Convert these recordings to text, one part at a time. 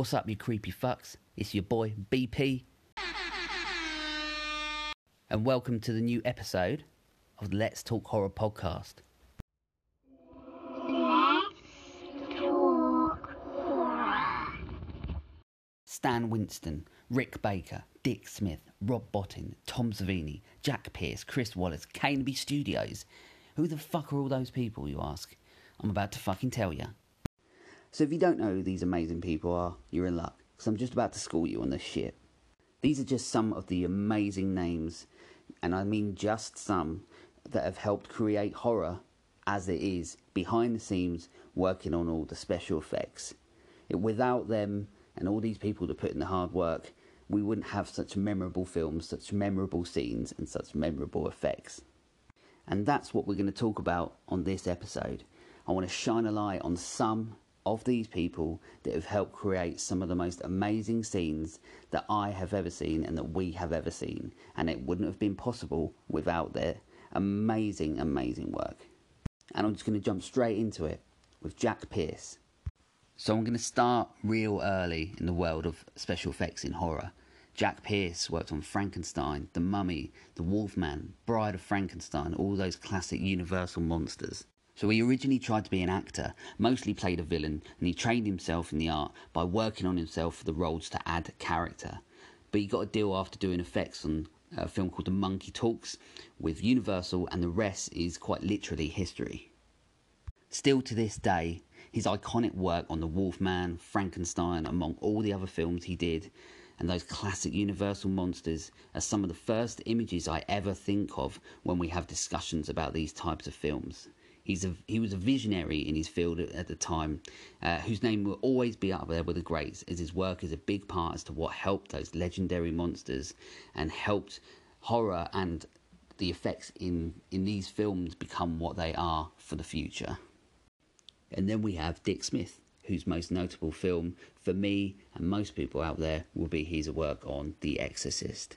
What's up, you creepy fucks? It's your boy BP. And welcome to the new episode of Let's Talk Horror podcast. Let's talk horror. Stan Winston, Rick Baker, Dick Smith, Rob Bottin, Tom Savini, Jack Pierce, Chris Walas, K&B Studios. Who the fuck are all those people, you ask? I'm about to fucking tell you. So if you don't know who these amazing people are, you're in luck, because I'm just about to school you on this shit. These are just some of the amazing names, and I mean just some, that have helped create horror as it is, behind the scenes, working on all the special effects. It, without them and all these people that put in the hard work, we wouldn't have such memorable films, such memorable scenes, and such memorable effects. And that's what we're going to talk about on this episode. I want to shine a light on some of these people that have helped create some of the most amazing scenes that I have ever seen and that we have ever seen. And it wouldn't have been possible without their amazing, amazing work. And I'm just going to jump straight into it with Jack Pierce. So I'm going to start real early in the world of special effects in horror. Jack Pierce worked on Frankenstein, The Mummy, The Wolfman, Bride of Frankenstein, all those classic Universal monsters. So he originally tried to be an actor, mostly played a villain, and he trained himself in the art by working on himself for the roles to add character. But he got a deal after doing effects on a film called The Monkey Talks with Universal, and the rest is quite literally history. Still to this day, his iconic work on The Wolfman, Frankenstein, among all the other films he did, and those classic Universal monsters are some of the first images I ever think of when we have discussions about these types of films. He's a, he was a visionary in his field at, at the time, uh, whose name will always be up there with the greats, as his work is a big part as to what helped those legendary monsters and helped horror and the effects in, in these films become what they are for the future. And then we have Dick Smith, whose most notable film for me and most people out there will be his work on The Exorcist.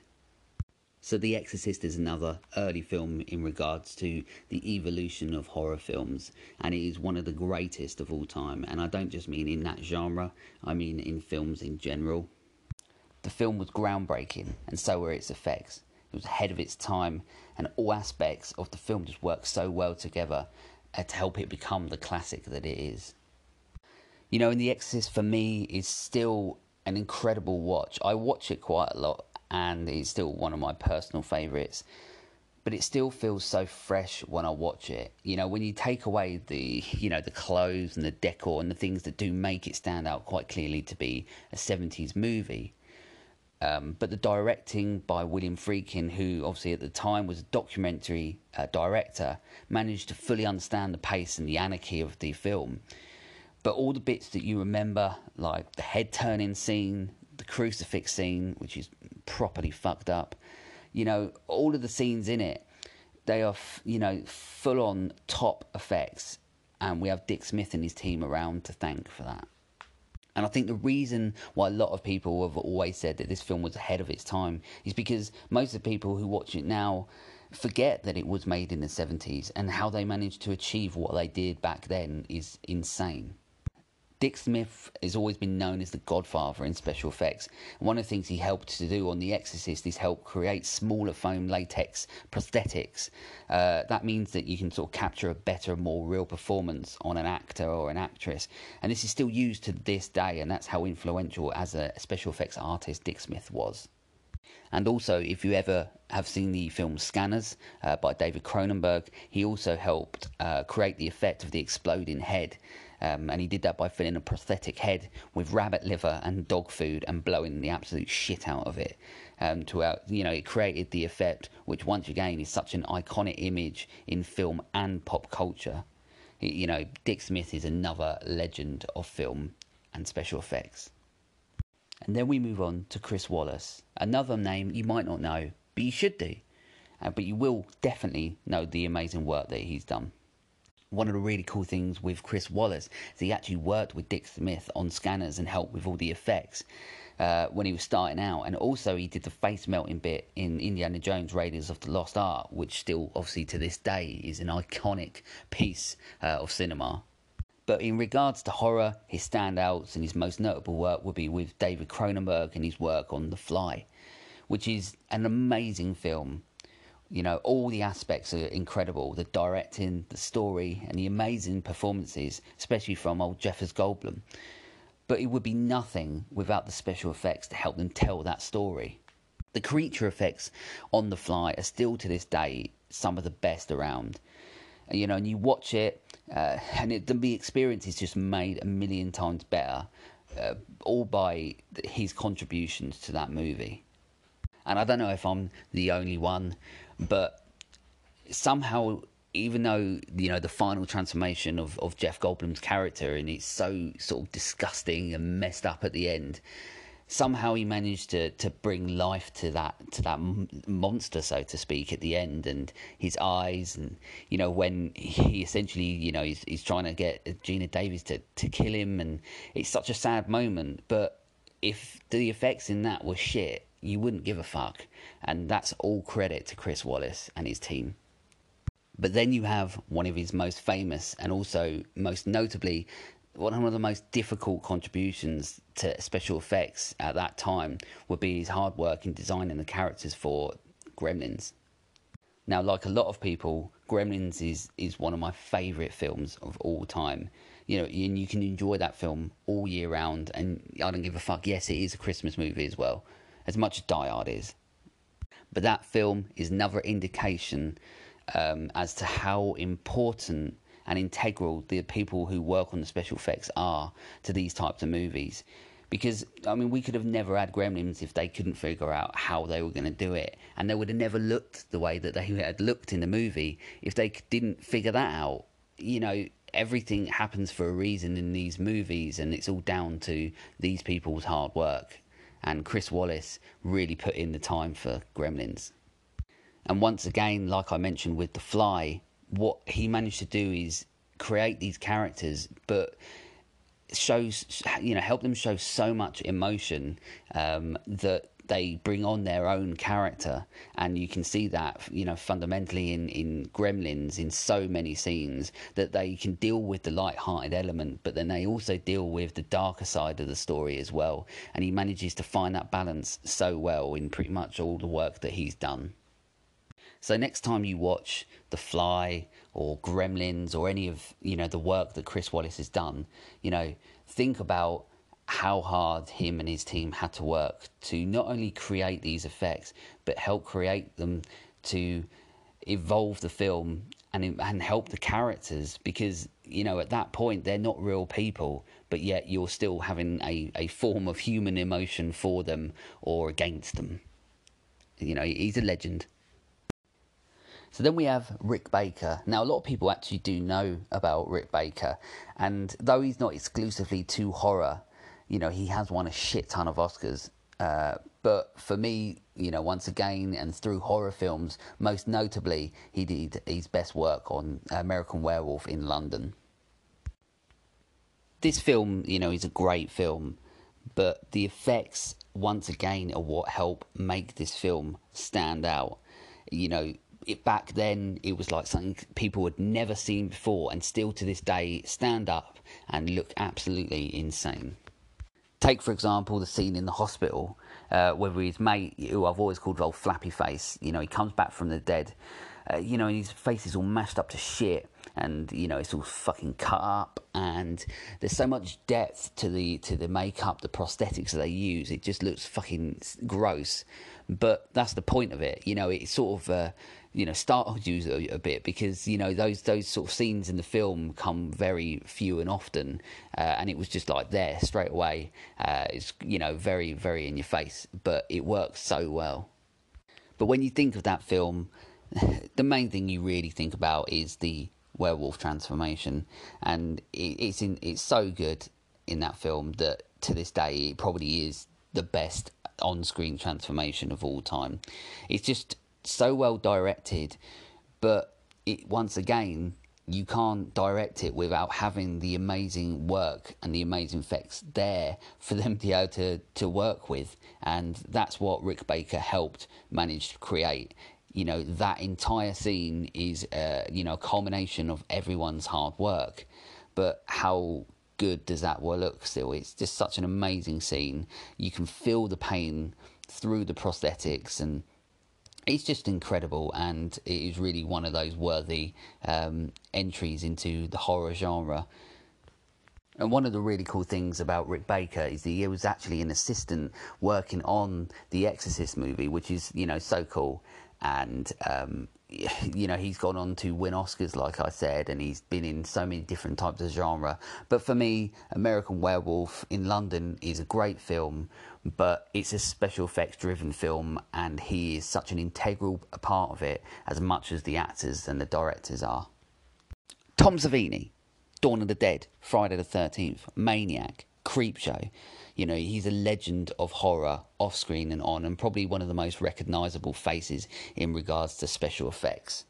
So, The Exorcist is another early film in regards to the evolution of horror films, and it is one of the greatest of all time. And I don't just mean in that genre, I mean in films in general. The film was groundbreaking, and so were its effects. It was ahead of its time, and all aspects of the film just worked so well together uh, to help it become the classic that it is. You know, and The Exorcist for me is still an incredible watch. I watch it quite a lot and it's still one of my personal favourites. But it still feels so fresh when I watch it. You know, when you take away the, you know, the clothes and the decor and the things that do make it stand out quite clearly to be a 70s movie. Um, but the directing by William Friedkin, who obviously at the time was a documentary uh, director, managed to fully understand the pace and the anarchy of the film. But all the bits that you remember, like the head turning scene, the crucifix scene, which is properly fucked up. You know, all of the scenes in it, they are, you know, full on top effects. And we have Dick Smith and his team around to thank for that. And I think the reason why a lot of people have always said that this film was ahead of its time is because most of the people who watch it now forget that it was made in the 70s and how they managed to achieve what they did back then is insane. Dick Smith has always been known as the godfather in special effects. One of the things he helped to do on The Exorcist is help create smaller foam latex prosthetics. Uh, that means that you can sort of capture a better, more real performance on an actor or an actress. And this is still used to this day, and that's how influential as a special effects artist Dick Smith was. And also, if you ever have seen the film Scanners uh, by David Cronenberg, he also helped uh, create the effect of the exploding head. Um, and he did that by filling a prosthetic head with rabbit liver and dog food and blowing the absolute shit out of it. Um, to out, you know, it created the effect, which once again is such an iconic image in film and pop culture. You know, Dick Smith is another legend of film and special effects. And then we move on to Chris Walas, another name you might not know, but you should do. Uh, but you will definitely know the amazing work that he's done one of the really cool things with Chris Walas is he actually worked with Dick Smith on scanners and helped with all the effects uh, when he was starting out. And also, he did the face melting bit in Indiana Jones Raiders of the Lost Ark, which still, obviously, to this day is an iconic piece uh, of cinema. But in regards to horror, his standouts and his most notable work would be with David Cronenberg and his work on The Fly, which is an amazing film. You know, all the aspects are incredible the directing, the story, and the amazing performances, especially from old Jeffers Goldblum. But it would be nothing without the special effects to help them tell that story. The creature effects on The Fly are still to this day some of the best around. You know, and you watch it, uh, and it, the experience is just made a million times better, uh, all by his contributions to that movie. And I don't know if I'm the only one, but somehow, even though you know the final transformation of, of Jeff Goldblum's character and it's so sort of disgusting and messed up at the end, somehow he managed to, to bring life to that to that monster, so to speak, at the end, and his eyes, and you know when he essentially, you know, he's, he's trying to get Geena Davis to, to kill him, and it's such a sad moment. But if the effects in that were shit, you wouldn't give a fuck, and that's all credit to Chris Walas and his team. But then you have one of his most famous and also most notably one of the most difficult contributions to special effects at that time would be his hard work in designing the characters for Gremlins. Now, like a lot of people, Gremlins is, is one of my favourite films of all time. You know, and you can enjoy that film all year round, and I don't give a fuck. Yes, it is a Christmas movie as well, as much as Die Hard is. But that film is another indication um, as to how important and integral the people who work on the special effects are to these types of movies. Because, I mean, we could have never had Gremlins if they couldn't figure out how they were going to do it. And they would have never looked the way that they had looked in the movie if they didn't figure that out. You know, everything happens for a reason in these movies, and it's all down to these people's hard work. And Chris Walas really put in the time for Gremlins. And once again, like I mentioned with The Fly, what he managed to do is create these characters, but shows you know help them show so much emotion um, that they bring on their own character and you can see that you know fundamentally in in gremlins in so many scenes that they can deal with the light-hearted element but then they also deal with the darker side of the story as well. And he manages to find that balance so well in pretty much all the work that he's done. So next time you watch The Fly or Gremlins or any of you know the work that Chris Walas has done, you know, think about how hard him and his team had to work to not only create these effects but help create them to evolve the film and and help the characters. Because you know at that point they're not real people but yet you're still having a, a form of human emotion for them or against them. You know he's a legend. So then we have Rick Baker. Now, a lot of people actually do know about Rick Baker, and though he's not exclusively to horror, you know, he has won a shit ton of Oscars. Uh, but for me, you know, once again, and through horror films, most notably, he did his best work on American Werewolf in London. This film, you know, is a great film, but the effects, once again, are what help make this film stand out. You know, it back then it was like something people had never seen before and still to this day stand up and look absolutely insane take for example the scene in the hospital uh, where his mate who i've always called old flappy face you know he comes back from the dead uh, you know, his face is all mashed up to shit, and you know it's all fucking cut up, and there's so much depth to the to the makeup, the prosthetics that they use. It just looks fucking gross, but that's the point of it. You know, it sort of uh, you know startled you a, a, bit because you know those those sort of scenes in the film come very few and often, uh, and it was just like there straight away. Uh, it's you know very very in your face, but it works so well. But when you think of that film, the main thing you really think about is the werewolf transformation, and it, it's in it's so good in that film that to this day it probably is the best on-screen transformation of all time. It's just so well directed, but it once again you can't direct it without having the amazing work and the amazing effects there for them to be able to, to work with. And that's what Rick Baker helped manage to create. You know, that entire scene is, uh, you know, a culmination of everyone's hard work. but how good does that look still? It's just such an amazing scene. You can feel the pain through the prosthetics and it's just incredible and it is really one of those worthy um, entries into the horror genre. And one of the really cool things about Rick Baker is that he was actually an assistant working on the Exorcist movie, which is, you know, so cool. And um, you know, he's gone on to win Oscars, like I said, and he's been in so many different types of genre. But for me, American Werewolf in London is a great film, but it's a special effects driven film, and he is such an integral part of it as much as the actors and the directors are. Tom Savini, Dawn of the Dead, Friday the 13th, Maniac, Creepshow. You know, he's a legend of horror off screen and on, and probably one of the most recognizable faces in regards to special effects.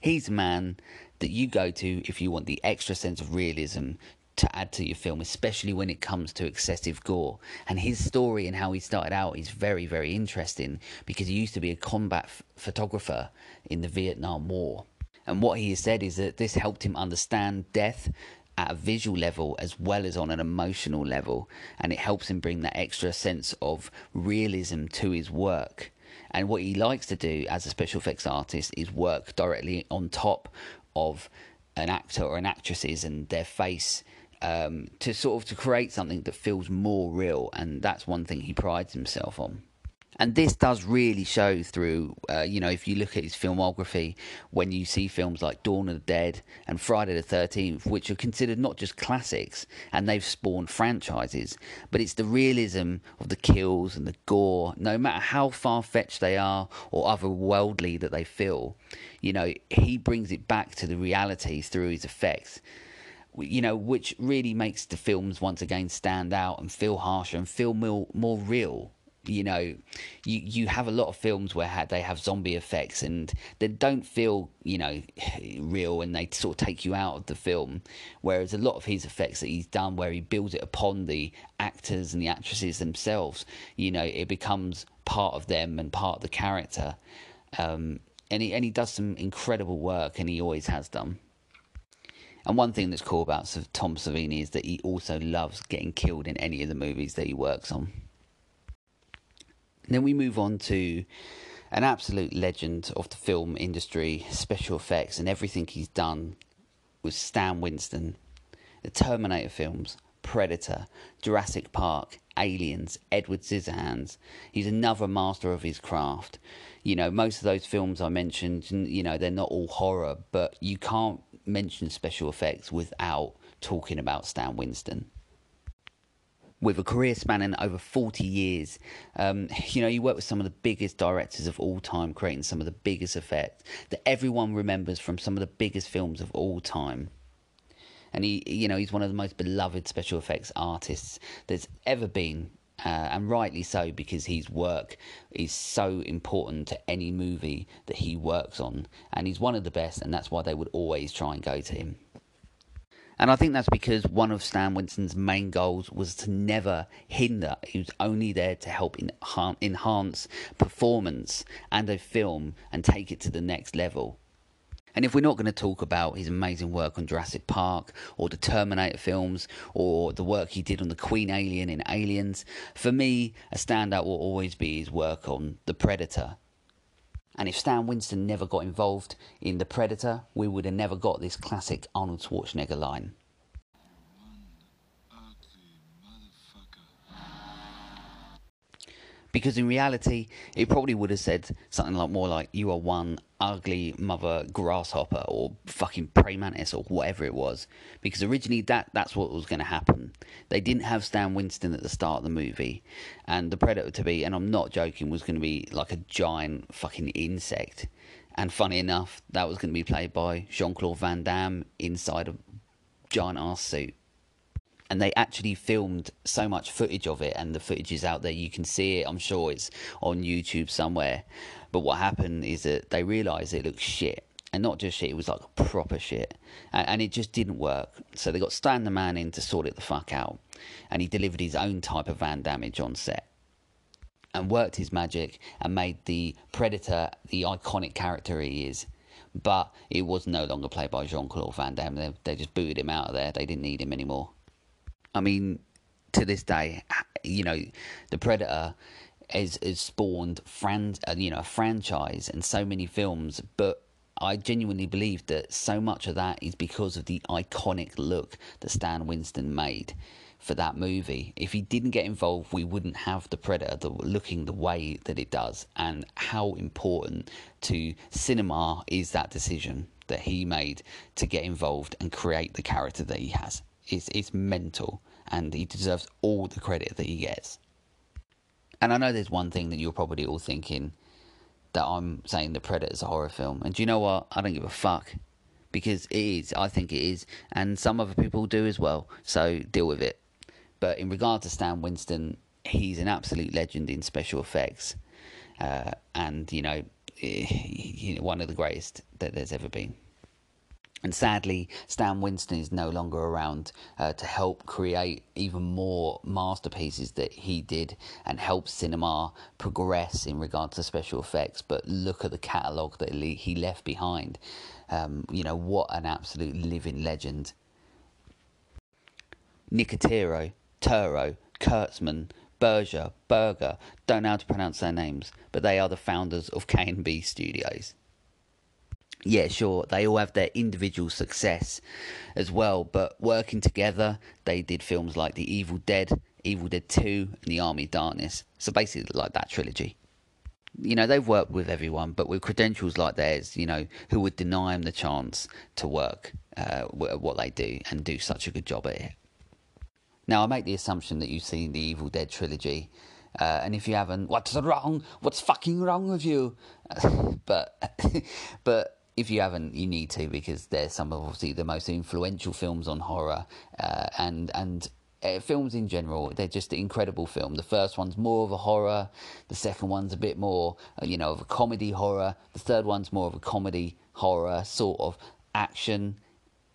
He's a man that you go to if you want the extra sense of realism to add to your film, especially when it comes to excessive gore. And his story and how he started out is very, very interesting because he used to be a combat f- photographer in the Vietnam War. And what he has said is that this helped him understand death at a visual level as well as on an emotional level, and it helps him bring that extra sense of realism to his work. And what he likes to do as a special effects artist is work directly on top of an actor or an actress's and their face um, to sort of to create something that feels more real, and that's one thing he prides himself on and this does really show through uh, you know if you look at his filmography when you see films like dawn of the dead and friday the 13th which are considered not just classics and they've spawned franchises but it's the realism of the kills and the gore no matter how far-fetched they are or otherworldly that they feel you know he brings it back to the realities through his effects you know, which really makes the films once again stand out and feel harsher and feel more, more real you know you you have a lot of films where they have zombie effects and they don't feel you know real and they sort of take you out of the film. Whereas a lot of his effects that he's done where he builds it upon the actors and the actresses themselves you know it becomes part of them and part of the character. Um, and he and he does some incredible work and he always has done. And one thing that's cool about Tom Savini is that he also loves getting killed in any of the movies that he works on. Then we move on to an absolute legend of the film industry, special effects, and everything he's done with Stan Winston. The Terminator films, Predator, Jurassic Park, Aliens, Edward Scissorhands. He's another master of his craft. You know, most of those films I mentioned, you know, they're not all horror, but you can't mention special effects without talking about Stan Winston with a career spanning over 40 years. Um, you know, you work with some of the biggest directors of all time, creating some of the biggest effects that everyone remembers from some of the biggest films of all time. And he, you know, he's one of the most beloved special effects artists there's ever been. Uh, and rightly so because his work is so important to any movie that he works on and he's one of the best and that's why they would always try and go to him and I think that's because one of Stan Winston's main goals was to never hinder. He was only there to help enhance performance and a film and take it to the next level. And if we're not going to talk about his amazing work on Jurassic Park or the Terminator films or the work he did on the Queen Alien in Aliens, for me, a standout will always be his work on The Predator. And if Stan Winston never got involved in The Predator, we would have never got this classic Arnold Schwarzenegger line. Because in reality, it probably would have said something like more like, You are one ugly mother grasshopper or fucking praying mantis or whatever it was. Because originally that that's what was going to happen. They didn't have Stan Winston at the start of the movie, and the predator to be, and I'm not joking, was going to be like a giant fucking insect. And funny enough, that was going to be played by Jean Claude Van Damme inside a giant ass suit and they actually filmed so much footage of it and the footage is out there. You can see it i'm sure it's on youtube somewhere. But what happened is that they realized it looked shit. And not just shit it was like proper shit. And, and, it just didn't work. So they got stan the man in to sort it the fuck out. And he delivered his own type of van damage on set. And worked his magic and made the predator the iconic character he is. But it was no longer played by Jean Claude Van Damme. They, they just booted him out of there. They didn't need him anymore. I mean, to this day, you know, the Predator has, has spawned fran- uh, you know, a franchise and so many films, but I genuinely believe that so much of that is because of the iconic look that Stan Winston made for that movie. If he didn't get involved, we wouldn't have the Predator the, looking the way that it does. And how important to cinema is that decision that he made to get involved and create the character that he has. It's, it's mental, and he deserves all the credit that he gets. And I know there's one thing that you're probably all thinking that I'm saying The Predator's a horror film. And do you know what? I don't give a fuck. Because it is. I think it is. And some other people do as well. So deal with it. But in regard to Stan Winston, he's an absolute legend in special effects. Uh, and, you know, one of the greatest that there's ever been. And sadly, Stan Winston is no longer around uh, to help create even more masterpieces that he did and help cinema progress in regards to special effects. But look at the catalogue that he left behind. Um, you know, what an absolute living legend. Nicotero, Turo, Kurtzman, Berger, Berger, don't know how to pronounce their names, but they are the founders of K&B Studios yeah, sure, they all have their individual success as well, but working together, they did films like The Evil Dead, Evil Dead 2, and The Army of Darkness. So basically, like that trilogy. You know, they've worked with everyone, but with credentials like theirs, you know, who would deny them the chance to work uh, what they do and do such a good job at it. Now, I make the assumption that you've seen the Evil Dead trilogy, uh, and if you haven't, what's wrong? What's fucking wrong with you? but, but if you haven't, you need to because they're some of obviously the most influential films on horror, uh, and and uh, films in general. They're just incredible film. The first one's more of a horror. The second one's a bit more, uh, you know, of a comedy horror. The third one's more of a comedy horror sort of action.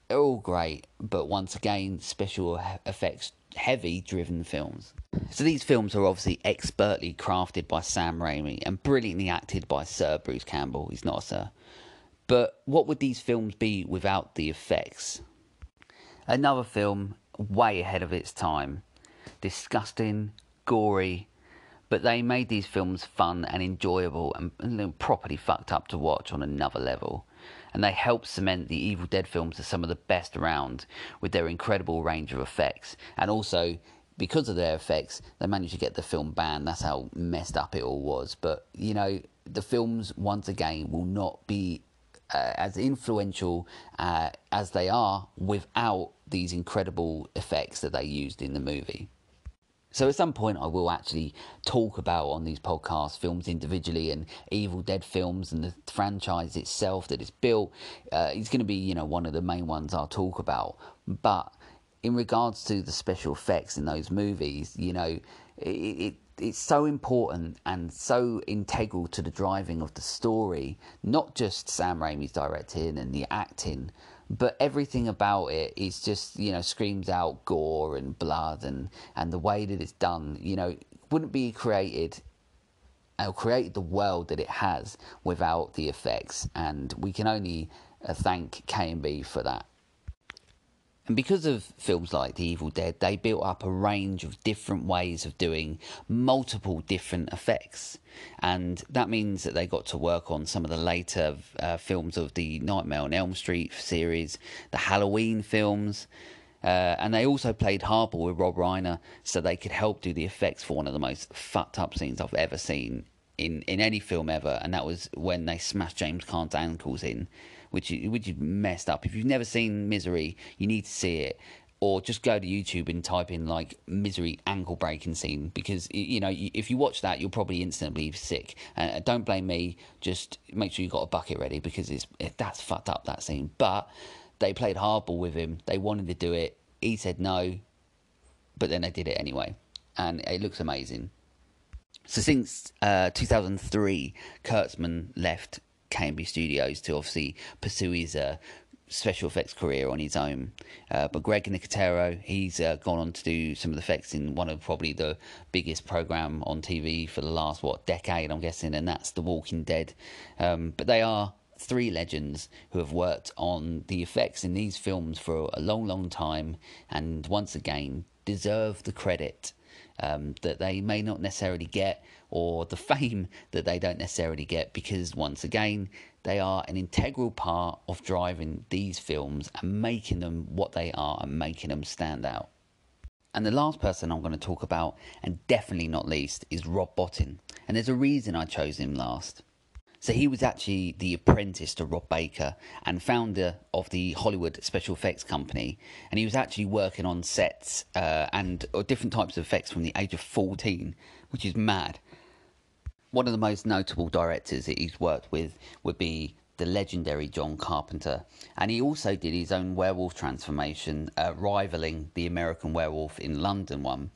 They're all great, but once again, special effects heavy driven films. So these films are obviously expertly crafted by Sam Raimi and brilliantly acted by Sir Bruce Campbell. He's not a sir. But what would these films be without the effects? Another film way ahead of its time. Disgusting, gory, but they made these films fun and enjoyable and, and properly fucked up to watch on another level. And they helped cement the Evil Dead films as some of the best around with their incredible range of effects. And also, because of their effects, they managed to get the film banned. That's how messed up it all was. But, you know, the films, once again, will not be uh, as influential uh, as they are without these incredible effects that they used in the movie. So at some point, I will actually talk about on these podcasts films individually and Evil Dead films and the franchise itself that it's built. Uh, it's going to be, you know, one of the main ones I'll talk about. But in regards to the special effects in those movies, you know, it, it it's so important and so integral to the driving of the story, not just Sam Raimi's directing and the acting, but everything about it is just, you know, screams out gore and blood and, and the way that it's done, you know, wouldn't be created or created the world that it has without the effects. And we can only uh, thank K&B for that. And because of films like The Evil Dead, they built up a range of different ways of doing multiple different effects. And that means that they got to work on some of the later uh, films of the Nightmare on Elm Street series, the Halloween films. Uh, and they also played hardball with Rob Reiner so they could help do the effects for one of the most fucked up scenes I've ever seen in, in any film ever. And that was when they smashed James Caan's ankles in which which is messed up. If you've never seen Misery, you need to see it. Or just go to YouTube and type in like misery ankle breaking scene because you know if you watch that you'll probably instantly be sick. Uh, don't blame me. Just make sure you got a bucket ready because it's it, that's fucked up that scene. But they played hardball with him. They wanted to do it. He said no, but then they did it anyway, and it looks amazing. So since uh, 2003, Kurtzman left K&B Studios to obviously pursue his uh, special effects career on his own. Uh, but Greg Nicotero, he's uh, gone on to do some of the effects in one of probably the biggest program on TV for the last what decade, I'm guessing, and that's The Walking Dead. Um, but they are three legends who have worked on the effects in these films for a long, long time, and once again deserve the credit um, that they may not necessarily get or the fame that they don't necessarily get because, once again, they are an integral part of driving these films and making them what they are and making them stand out. And the last person I'm going to talk about, and definitely not least, is Rob Bottin. And there's a reason I chose him last. So he was actually the apprentice to Rob Baker and founder of the Hollywood Special Effects Company. And he was actually working on sets uh, and different types of effects from the age of 14, which is mad. One of the most notable directors that he's worked with would be the legendary John Carpenter. And he also did his own werewolf transformation, uh, rivaling the American Werewolf in London one.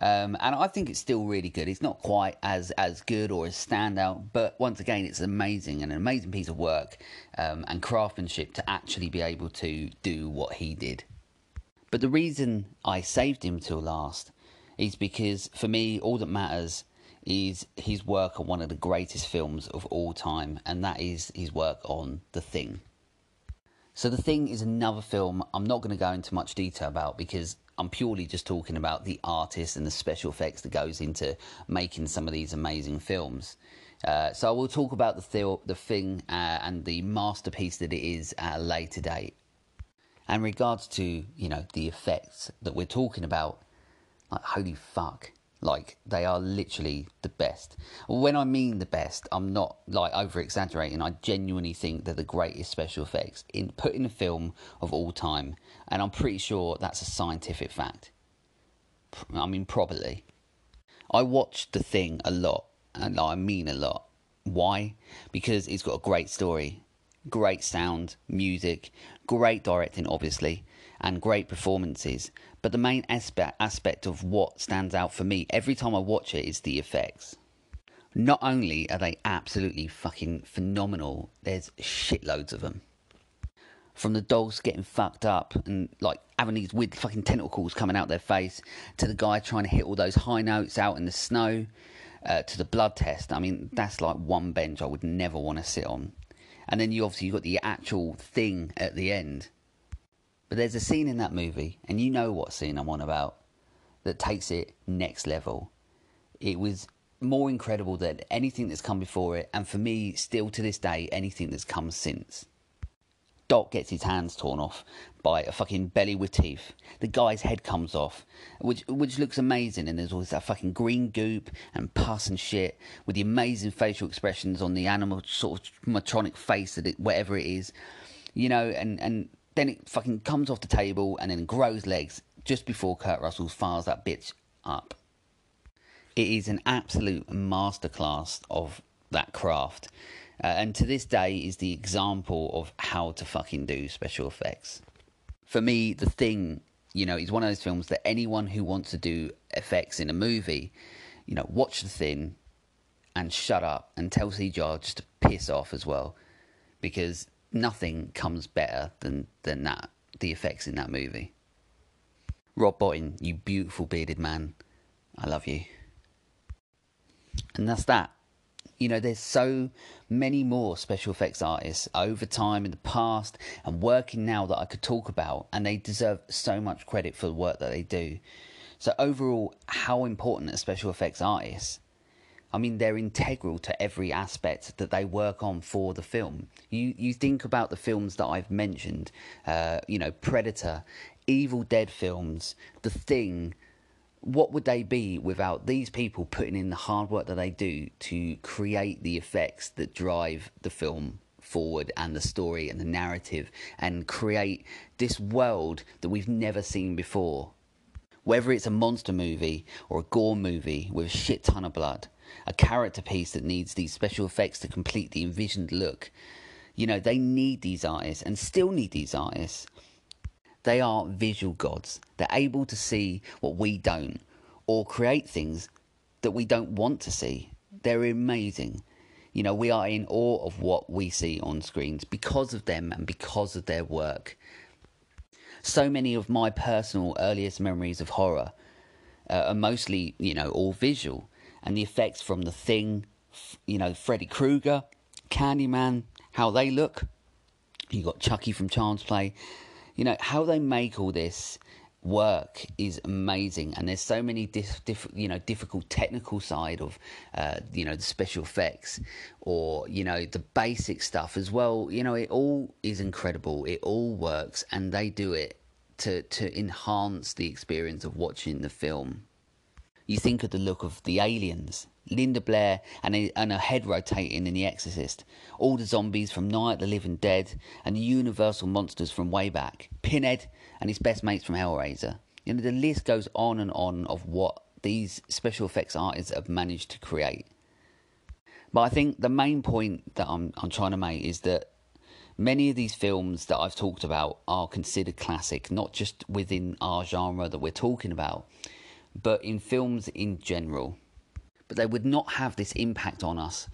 Um, and I think it's still really good. It's not quite as as good or as standout, but once again, it's amazing and an amazing piece of work um, and craftsmanship to actually be able to do what he did. But the reason I saved him till last is because for me, all that matters is his work on one of the greatest films of all time, and that is his work on The Thing. So, The Thing is another film I'm not going to go into much detail about because I'm purely just talking about the artist and the special effects that goes into making some of these amazing films. Uh, so I will talk about the th- the thing uh, and the masterpiece that it is at a later date. And regards to you know the effects that we're talking about, like holy fuck, like they are literally the best. When I mean the best, I'm not like over exaggerating. I genuinely think they're the greatest special effects in put in a film of all time, and I'm pretty sure that's a scientific fact. I mean, probably. I watched the thing a lot, and I mean a lot. Why? Because it's got a great story, great sound, music, great directing, obviously, and great performances. But the main aspect aspect of what stands out for me every time I watch it is the effects. Not only are they absolutely fucking phenomenal, there's shitloads of them. From the dogs getting fucked up and like having these weird fucking tentacles coming out their face, to the guy trying to hit all those high notes out in the snow, uh, to the blood test. I mean, that's like one bench I would never want to sit on. And then you obviously you've got the actual thing at the end but there's a scene in that movie, and you know what scene I'm on about, that takes it next level. It was more incredible than anything that's come before it, and for me, still to this day, anything that's come since. Doc gets his hands torn off by a fucking belly with teeth. The guy's head comes off, which which looks amazing, and there's always that fucking green goop and pus and shit with the amazing facial expressions on the animal sort of matronic face that it, whatever it is, you know, and and then it fucking comes off the table and then grows legs just before Kurt Russell fires that bitch up. It is an absolute masterclass of that craft. Uh, and to this day is the example of how to fucking do special effects. For me, the thing, you know, is one of those films that anyone who wants to do effects in a movie, you know, watch the thing and shut up and tell CGI just to piss off as well. Because nothing comes better than than that. The effects in that movie. Rob Bottin, you beautiful bearded man, I love you. And that's that. You know, there's so many more special effects artists over time in the past and working now that I could talk about, and they deserve so much credit for the work that they do. So, overall, how important are special effects artists? I mean, they're integral to every aspect that they work on for the film. You you think about the films that I've mentioned, uh, you know, Predator, Evil Dead films, The Thing. What would they be without these people putting in the hard work that they do to create the effects that drive the film forward and the story and the narrative and create this world that we've never seen before? Whether it's a monster movie or a gore movie with a shit ton of blood a character piece that needs these special effects to complete the envisioned look. You know, they need these artists and still need these artists. They are visual gods. They're able to see what we don't or create things that we don't want to see. They're amazing. You know, we are in awe of what we see on screens because of them and because of their work. So many of my personal earliest memories of horror uh, are mostly, you know, all visual and the effects from The Thing, you know, Freddy Krueger, Candyman, how they look. You got Chucky from Child's Play. You know how they make all this work is amazing and there's so many diff, diff, you know difficult technical side of uh, you know the special effects or you know the basic stuff as well you know it all is incredible it all works and they do it to to enhance the experience of watching the film you think of the look of the aliens Linda Blair and, a, and her head rotating in The Exorcist, all the zombies from Night the Living Dead, and the Universal monsters from way back, Pinhead and his best mates from Hellraiser. You know, the list goes on and on of what these special effects artists have managed to create. But I think the main point that I'm, I'm trying to make is that many of these films that I've talked about are considered classic, not just within our genre that we're talking about, but in films in general. But they would not have this impact on us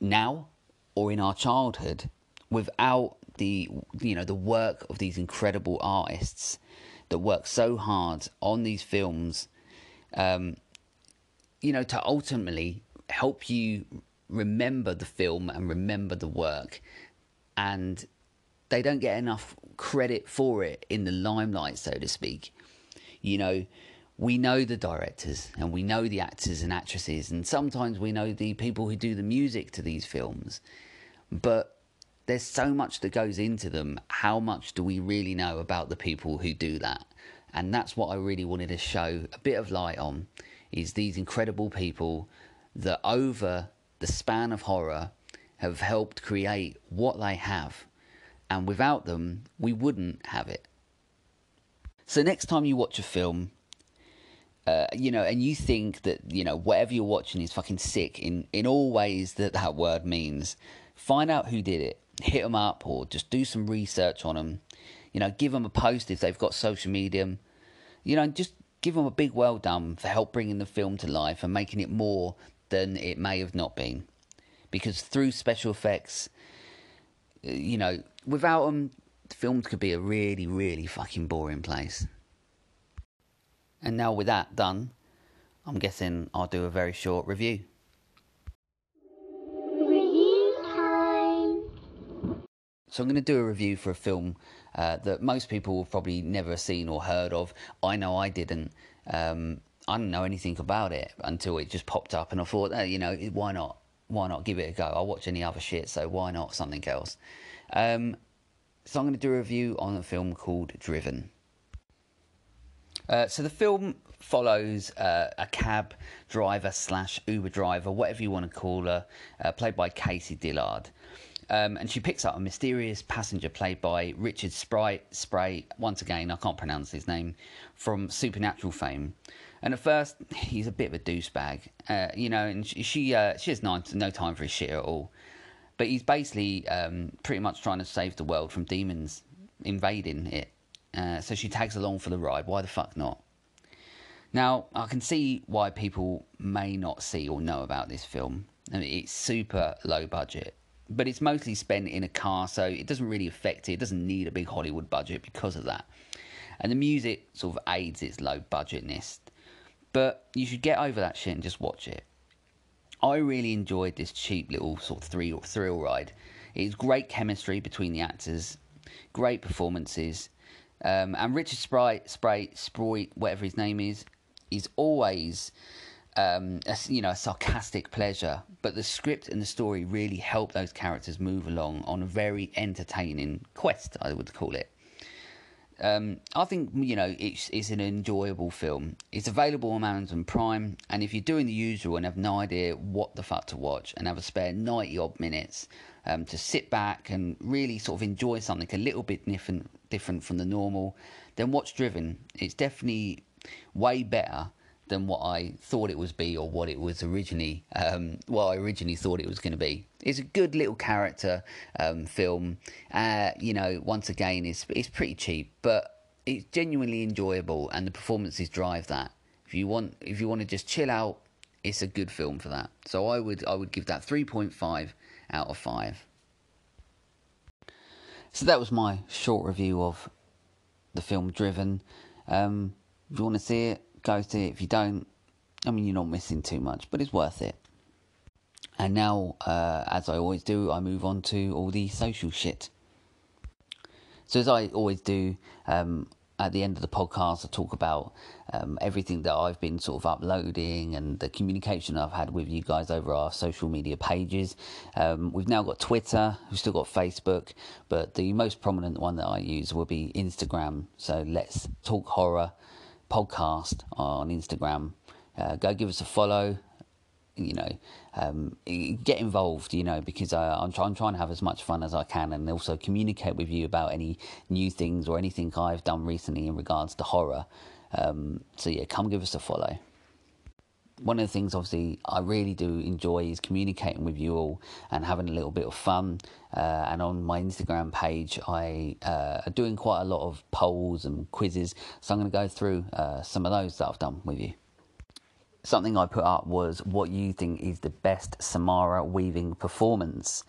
now or in our childhood without the you know the work of these incredible artists that work so hard on these films um, you know to ultimately help you remember the film and remember the work. And they don't get enough credit for it in the limelight so to speak. You know we know the directors and we know the actors and actresses, and sometimes we know the people who do the music to these films. But there's so much that goes into them. How much do we really know about the people who do that? And that's what I really wanted to show a bit of light on is these incredible people that over the span of horror have helped create what they have. And without them, we wouldn't have it. So next time you watch a film, uh, you know, and you think that you know whatever you're watching is fucking sick in in all ways that that word means. Find out who did it, hit them up, or just do some research on them. You know, give them a post if they've got social media. You know, just give them a big well done for help bringing the film to life and making it more than it may have not been. Because through special effects, uh, you know, without them, films could be a really, really fucking boring place. And now with that done, I'm guessing I'll do a very short review. Review time. So I'm going to do a review for a film uh, that most people have probably never seen or heard of. I know I didn't. Um, I didn't know anything about it until it just popped up, and I thought, you know, why not? Why not give it a go? I'll watch any other shit, so why not something else? Um, so I'm going to do a review on a film called Driven. Uh, so the film follows uh, a cab driver slash Uber driver, whatever you want to call her, uh, played by Casey Dillard. Um, and she picks up a mysterious passenger played by Richard Sprite, Spray, once again, I can't pronounce his name, from Supernatural fame. And at first, he's a bit of a douchebag, uh, you know, and she she, uh, she has no, no time for his shit at all. But he's basically um, pretty much trying to save the world from demons invading it. Uh, so she tags along for the ride. Why the fuck not? Now, I can see why people may not see or know about this film. I mean, it's super low budget, but it's mostly spent in a car, so it doesn't really affect it. It doesn't need a big Hollywood budget because of that. And the music sort of aids its low budgetness. But you should get over that shit and just watch it. I really enjoyed this cheap little sort of thrill, thrill ride. It's great chemistry between the actors, great performances, um, and Richard Sprite, Sprite, Sprite, whatever his name is, is always, um, a, you know, a sarcastic pleasure. But the script and the story really help those characters move along on a very entertaining quest, I would call it. Um, I think you know it's it's an enjoyable film. It's available on Amazon Prime, and if you're doing the usual and have no idea what the fuck to watch, and have a spare ninety odd minutes um, to sit back and really sort of enjoy something a little bit different different from the normal, then what's Driven. It's definitely way better than what I thought it was be or what it was originally um, what I originally thought it was going to be. It's a good little character um, film. Uh, you know, once again, it's it's pretty cheap, but it's genuinely enjoyable, and the performances drive that. If you want, if you want to just chill out, it's a good film for that. So I would I would give that three point five out of five. So that was my short review of the film Driven. Um, if you want to see it, go see it. If you don't, I mean, you're not missing too much, but it's worth it. And now, uh, as I always do, I move on to all the social shit. So, as I always do, um, at the end of the podcast, I talk about um, everything that I've been sort of uploading and the communication I've had with you guys over our social media pages. Um, we've now got Twitter, we've still got Facebook, but the most prominent one that I use will be Instagram. So, let's talk horror podcast on Instagram. Uh, go give us a follow you know, um, get involved, you know, because I, I'm, try, I'm, trying to have as much fun as I can and also communicate with you about any new things or anything I've done recently in regards to horror. Um, so, yeah, come give us a follow. One of the things, obviously, I really do enjoy is communicating with you all and having a little bit of fun. Uh, and on my Instagram page, I uh, are doing quite a lot of polls and quizzes. So I'm going to go through uh, some of those that I've done with you something I put up was what you think is the best Samara Weaving performance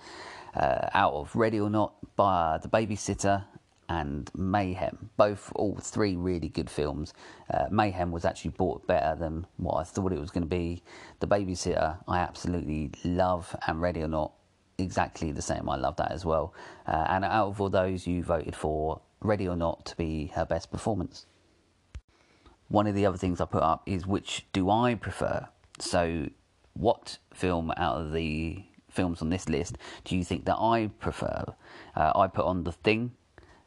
uh, out of Ready or Not by The Babysitter and Mayhem. Both, all three really good films. Uh, Mayhem was actually bought better than what I thought it was going to be. The Babysitter, I absolutely love, and Ready or Not, exactly the same. I love that as well. Uh, and out of all those, you voted for Ready or Not to be her best performance one of the other things I put up is which do I prefer? So, what film out of the films on this list do you think that I prefer? Uh, I put on The Thing,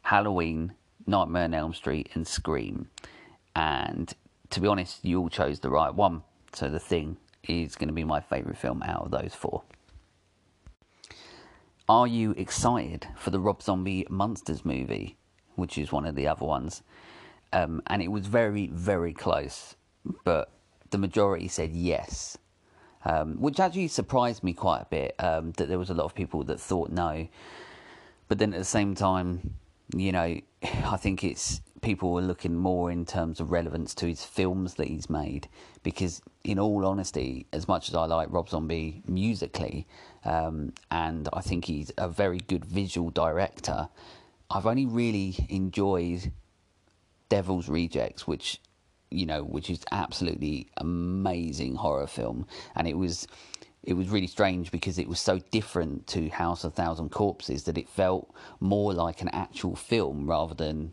Halloween, Nightmare on Elm Street, and Scream. And to be honest, you all chose the right one. So, The Thing is going to be my favourite film out of those four. Are you excited for the Rob Zombie Munsters movie, which is one of the other ones? Um, and it was very, very close. But the majority said yes, um, which actually surprised me quite a bit. Um, that there was a lot of people that thought no, but then at the same time, you know, I think it's people were looking more in terms of relevance to his films that he's made. Because, in all honesty, as much as I like Rob Zombie musically, um, and I think he's a very good visual director, I've only really enjoyed Devil's Rejects, which you know, which is absolutely amazing horror film, and it was it was really strange because it was so different to House of Thousand Corpses that it felt more like an actual film rather than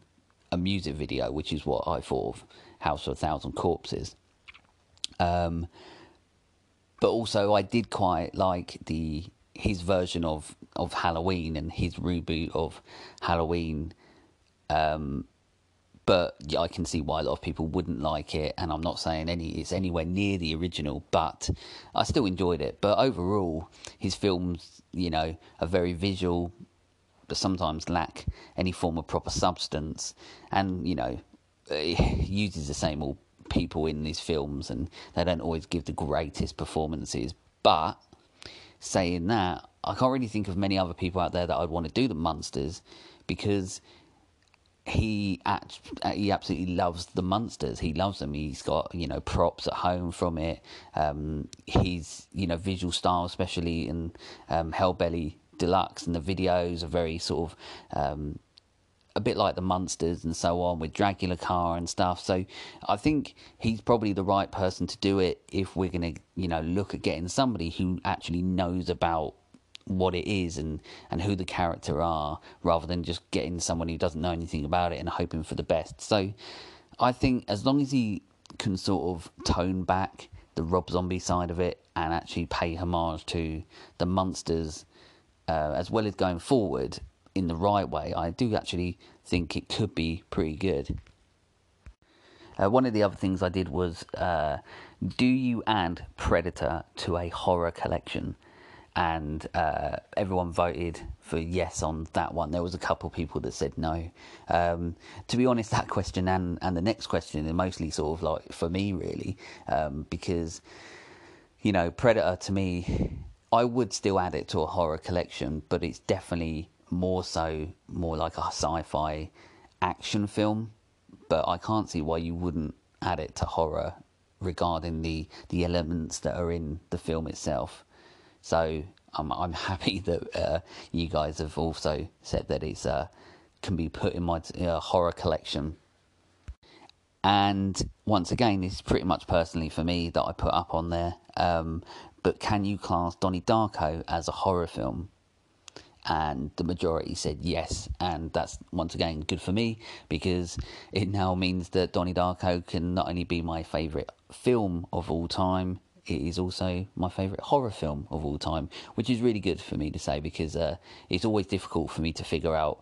a music video, which is what I thought of House of Thousand Corpses. Um, but also, I did quite like the his version of of Halloween and his reboot of Halloween. Um, but yeah, I can see why a lot of people wouldn't like it. And I'm not saying any it's anywhere near the original, but I still enjoyed it. But overall, his films, you know, are very visual, but sometimes lack any form of proper substance. And you know, he uses the same old people in these films, and they don't always give the greatest performances. But saying that, I can't really think of many other people out there that I'd want to do the Munsters because he at, he absolutely loves the Munsters. He loves them. He's got you know props at home from it. Um, his you know visual style, especially in um, Hellbilly Deluxe, and the videos are very sort of um, a bit like the Munsters and so on with Dragula car and stuff. So I think he's probably the right person to do it if we're going to you know look at getting somebody who actually knows about what it is and, and who the character are rather than just getting someone who doesn't know anything about it and hoping for the best. So I think as long as he can sort of tone back the Rob Zombie side of it and actually pay homage to the Munsters uh, as well as going forward in the right way, I do actually think it could be pretty good. Uh, one of the other things I did was uh, do you add Predator to a horror collection? And uh, everyone voted for yes on that one. There was a couple of people that said no. Um, to be honest, that question and and the next question are mostly sort of like for me really, um, because you know Predator to me, I would still add it to a horror collection, but it's definitely more so more like a sci-fi action film. But I can't see why you wouldn't add it to horror regarding the the elements that are in the film itself. So I'm I'm happy that uh, you guys have also said that it's uh, can be put in my uh, horror collection. And once again, this is pretty much personally for me that I put up on there. Um, but can you class Donnie Darko as a horror film? And the majority said yes, and that's once again good for me because it now means that Donnie Darko can not only be my favourite film of all time, it is also my favourite horror film of all time, which is really good for me to say because uh, it's always difficult for me to figure out,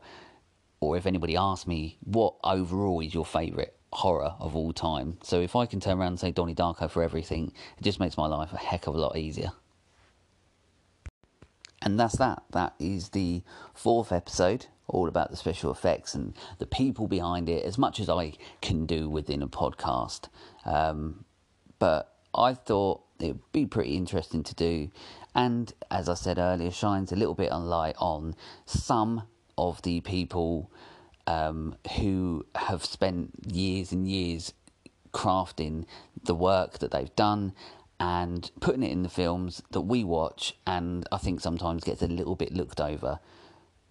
or if anybody asks me, what overall is your favourite horror of all time. So if I can turn around and say Donnie Darko for everything, it just makes my life a heck of a lot easier. And that's that. That is the fourth episode, all about the special effects and the people behind it, as much as I can do within a podcast. Um, but I thought it would be pretty interesting to do. And as I said earlier, shines a little bit of light on some of the people um, who have spent years and years crafting the work that they've done and putting it in the films that we watch and I think sometimes gets a little bit looked over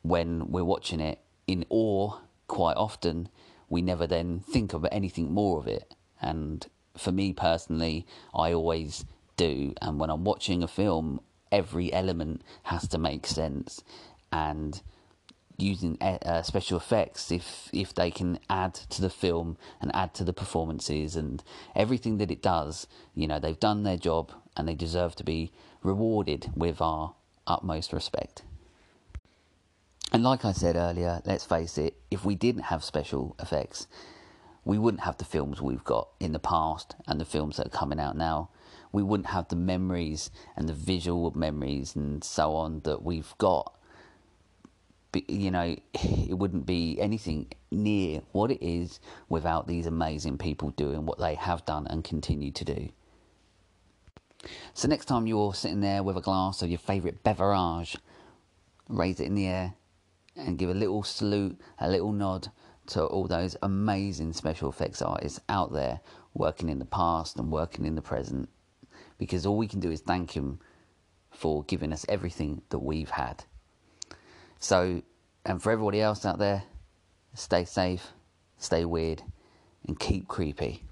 when we're watching it in awe quite often we never then think of anything more of it and for me personally I always do and when I'm watching a film every element has to make sense. And using uh, special effects if if they can add to the film and add to the performances and everything that it does you know they've done their job and they deserve to be rewarded with our utmost respect. And like I said earlier let's face it if we didn't have special effects we wouldn't have the films we've got in the past and the films that are coming out now we wouldn't have the memories and the visual memories and so on that we've got you know, it wouldn't be anything near what it is without these amazing people doing what they have done and continue to do. So, next time you're sitting there with a glass of your favourite beverage, raise it in the air and give a little salute, a little nod to all those amazing special effects artists out there working in the past and working in the present. Because all we can do is thank Him for giving us everything that we've had. So, and for everybody else out there, stay safe, stay weird, and keep creepy.